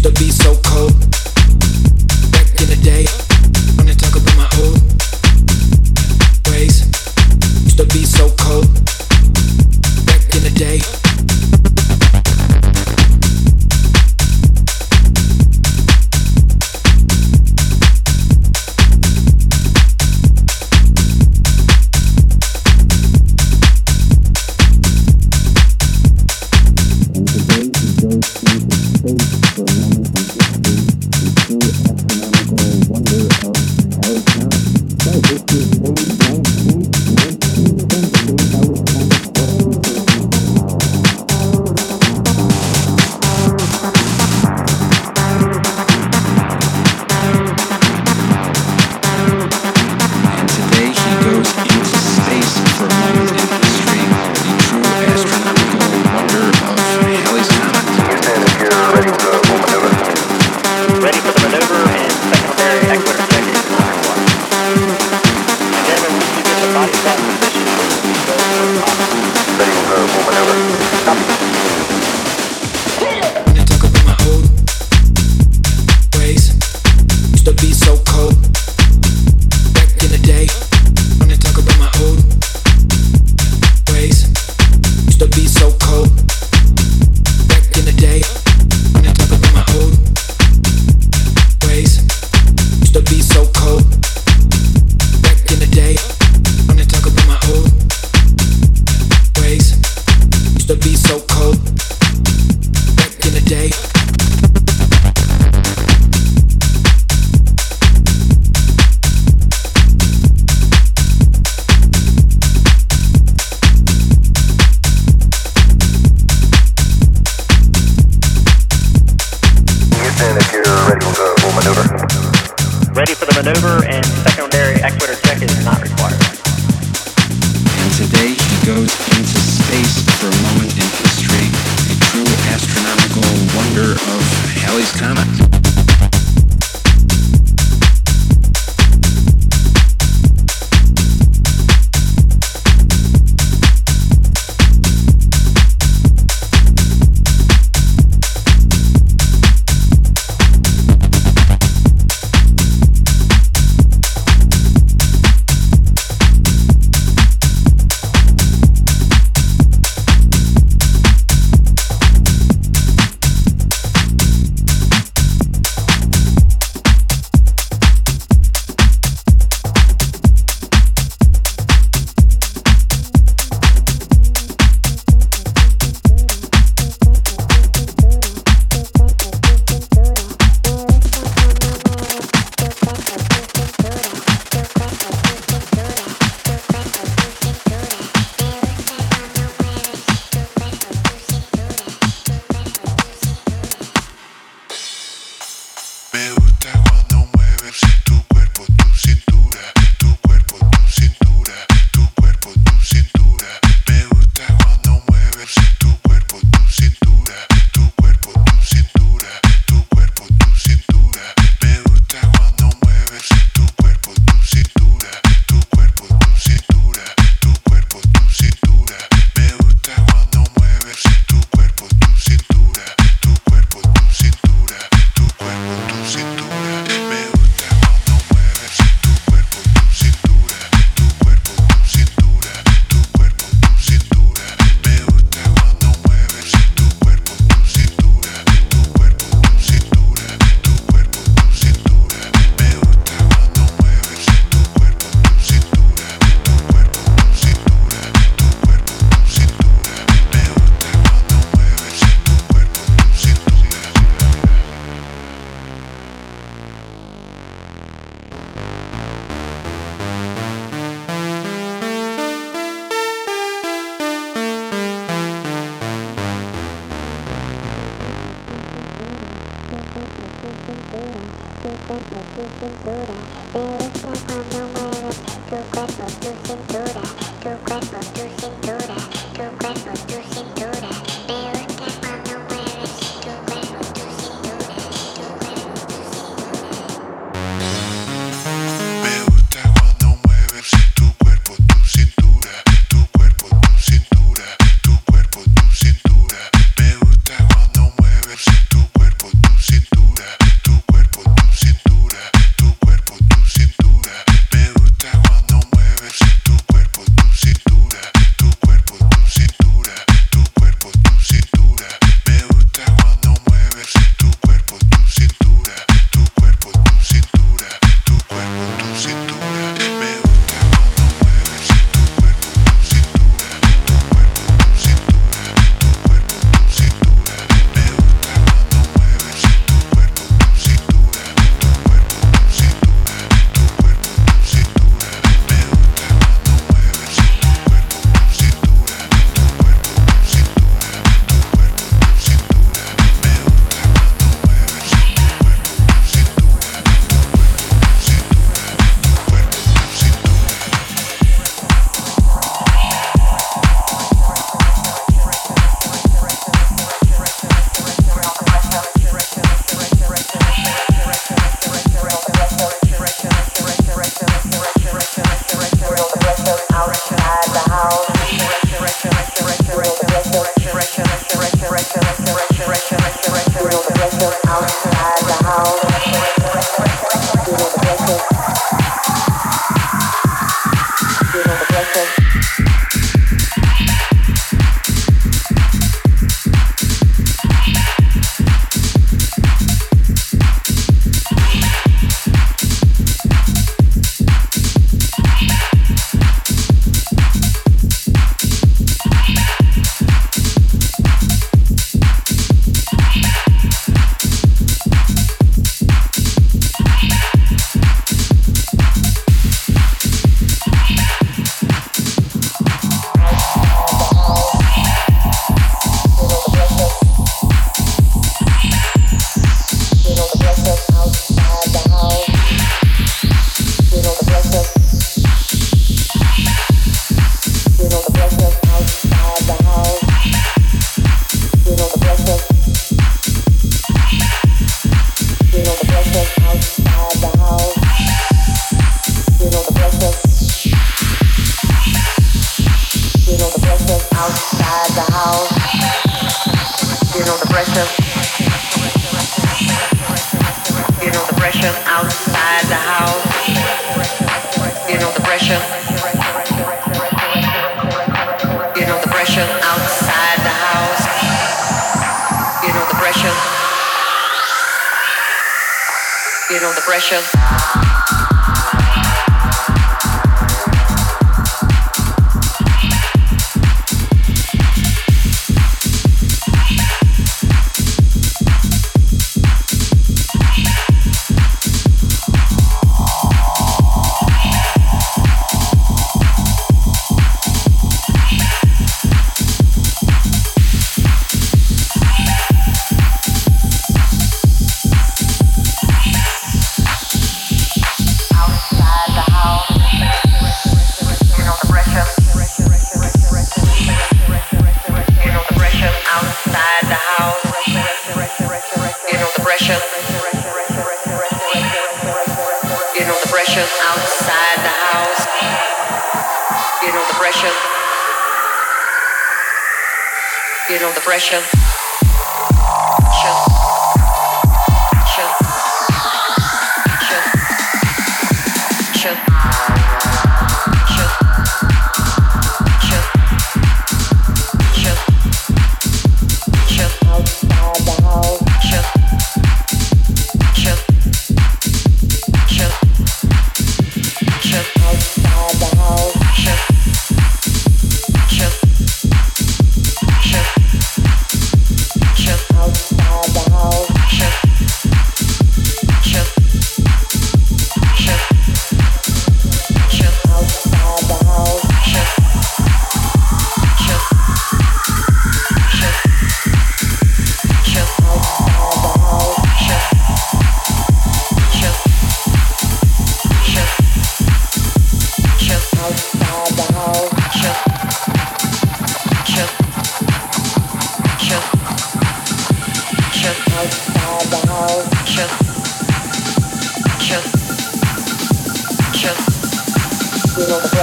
Me gusta cuando mueves tu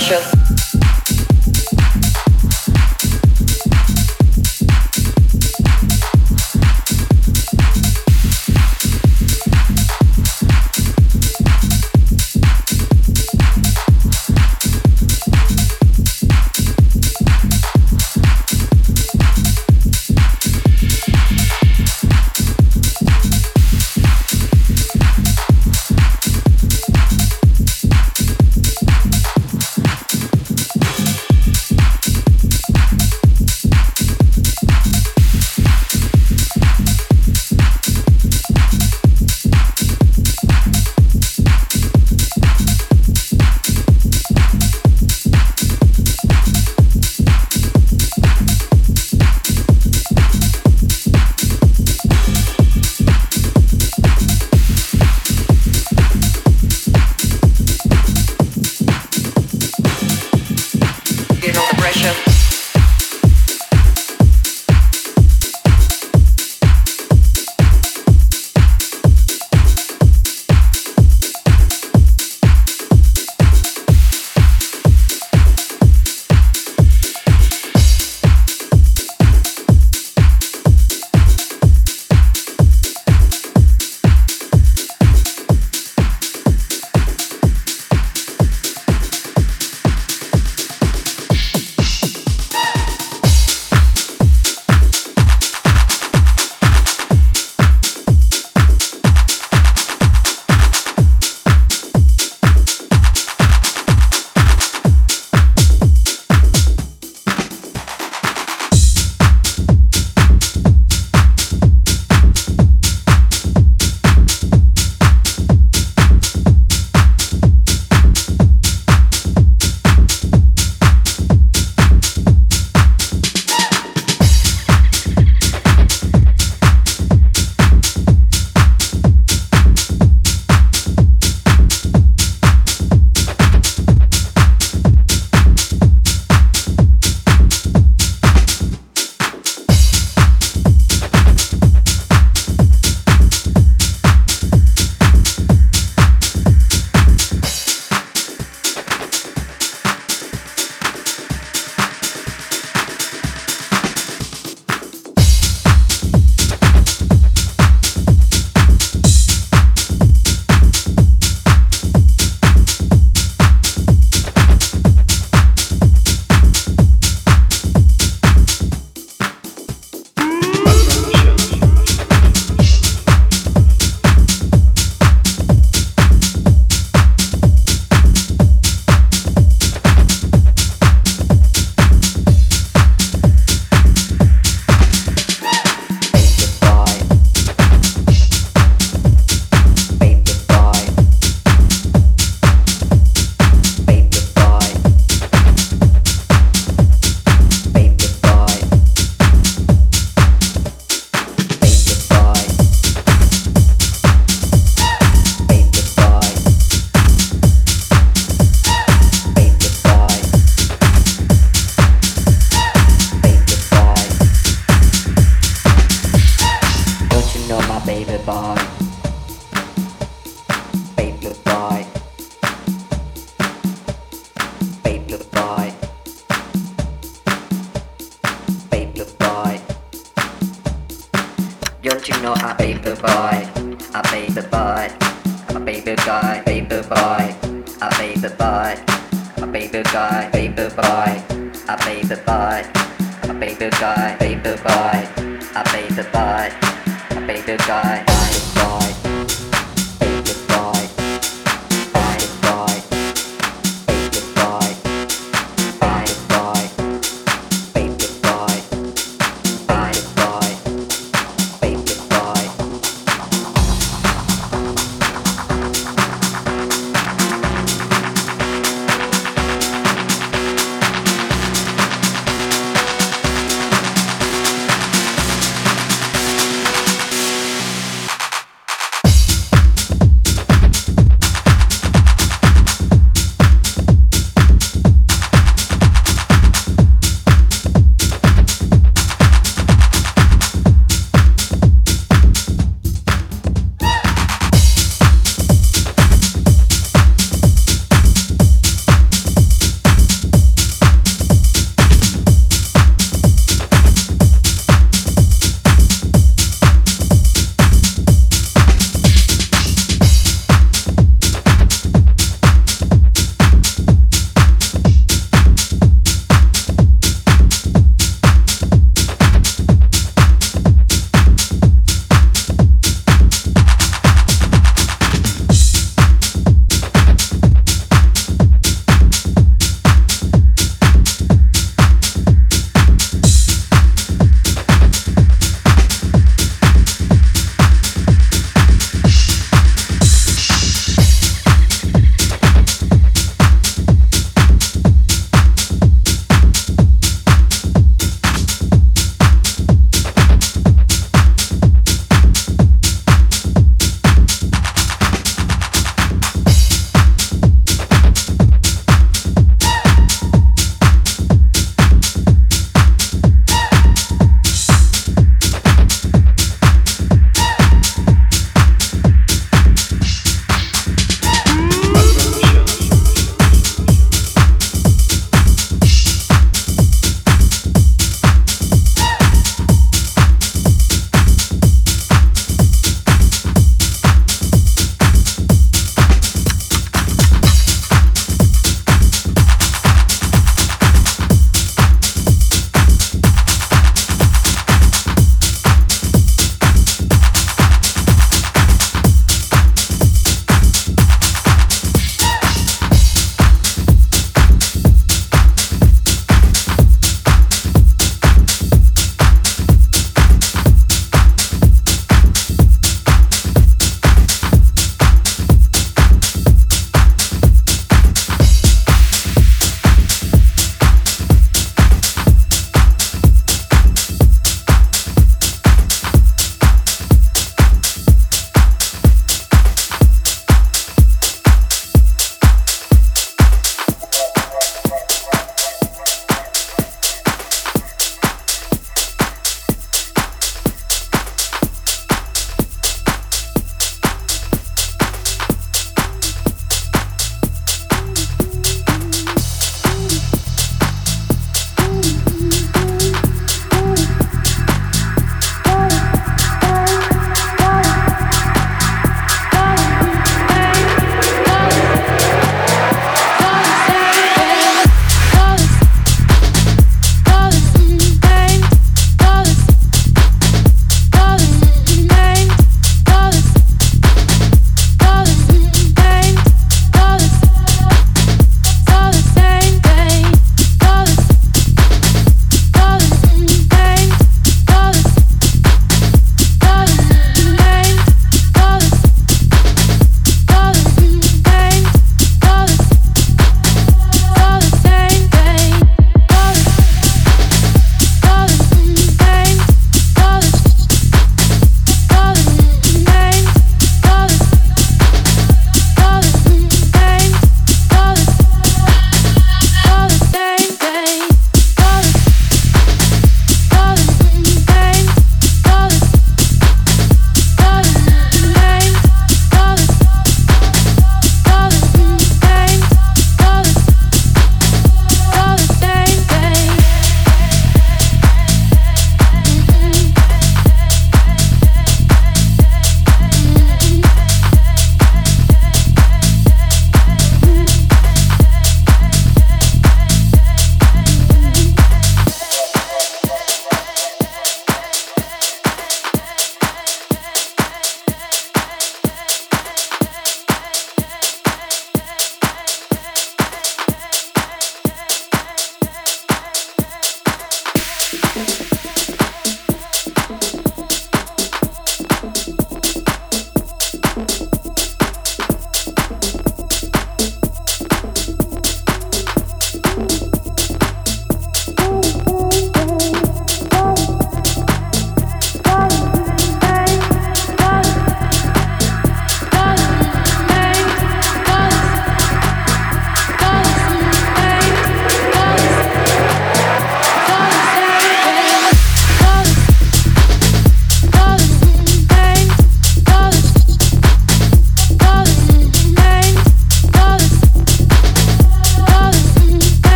pressure.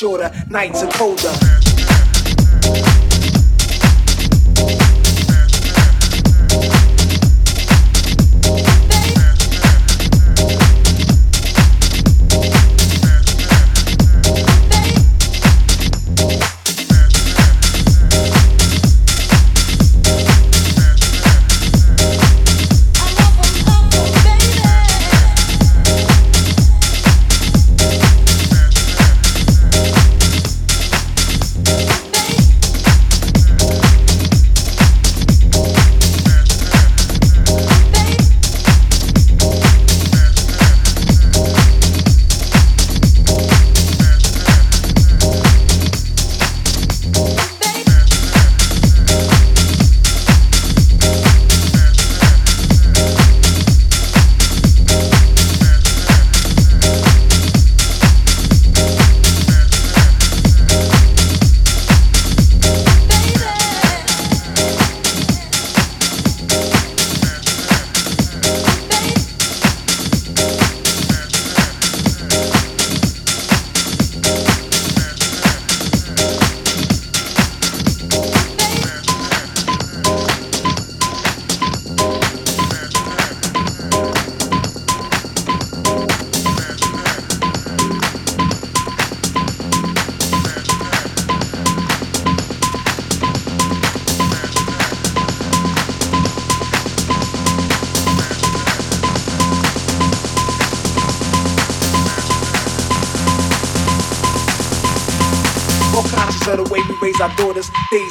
Shorter, nights are colder.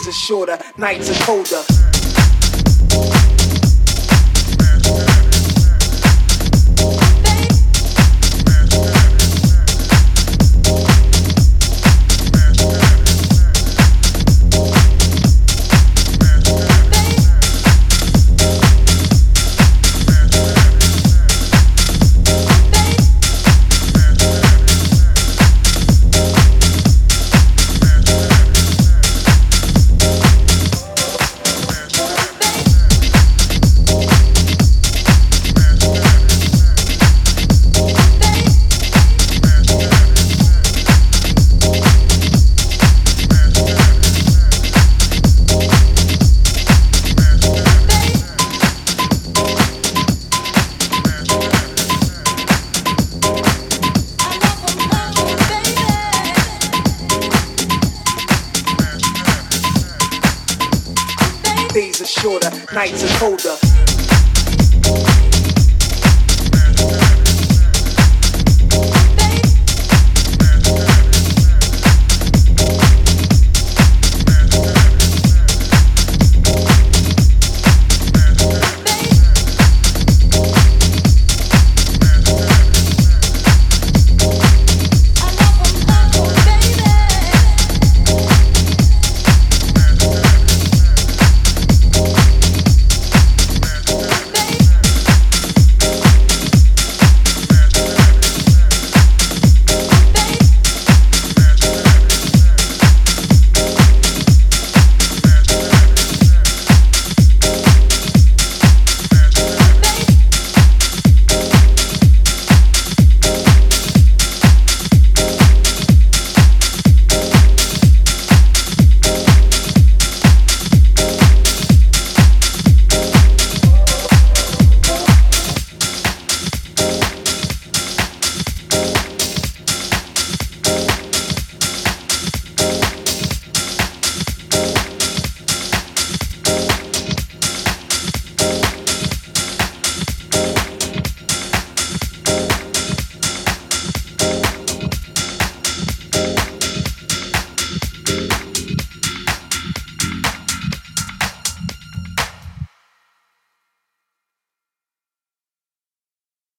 Are shorter, nights are colder.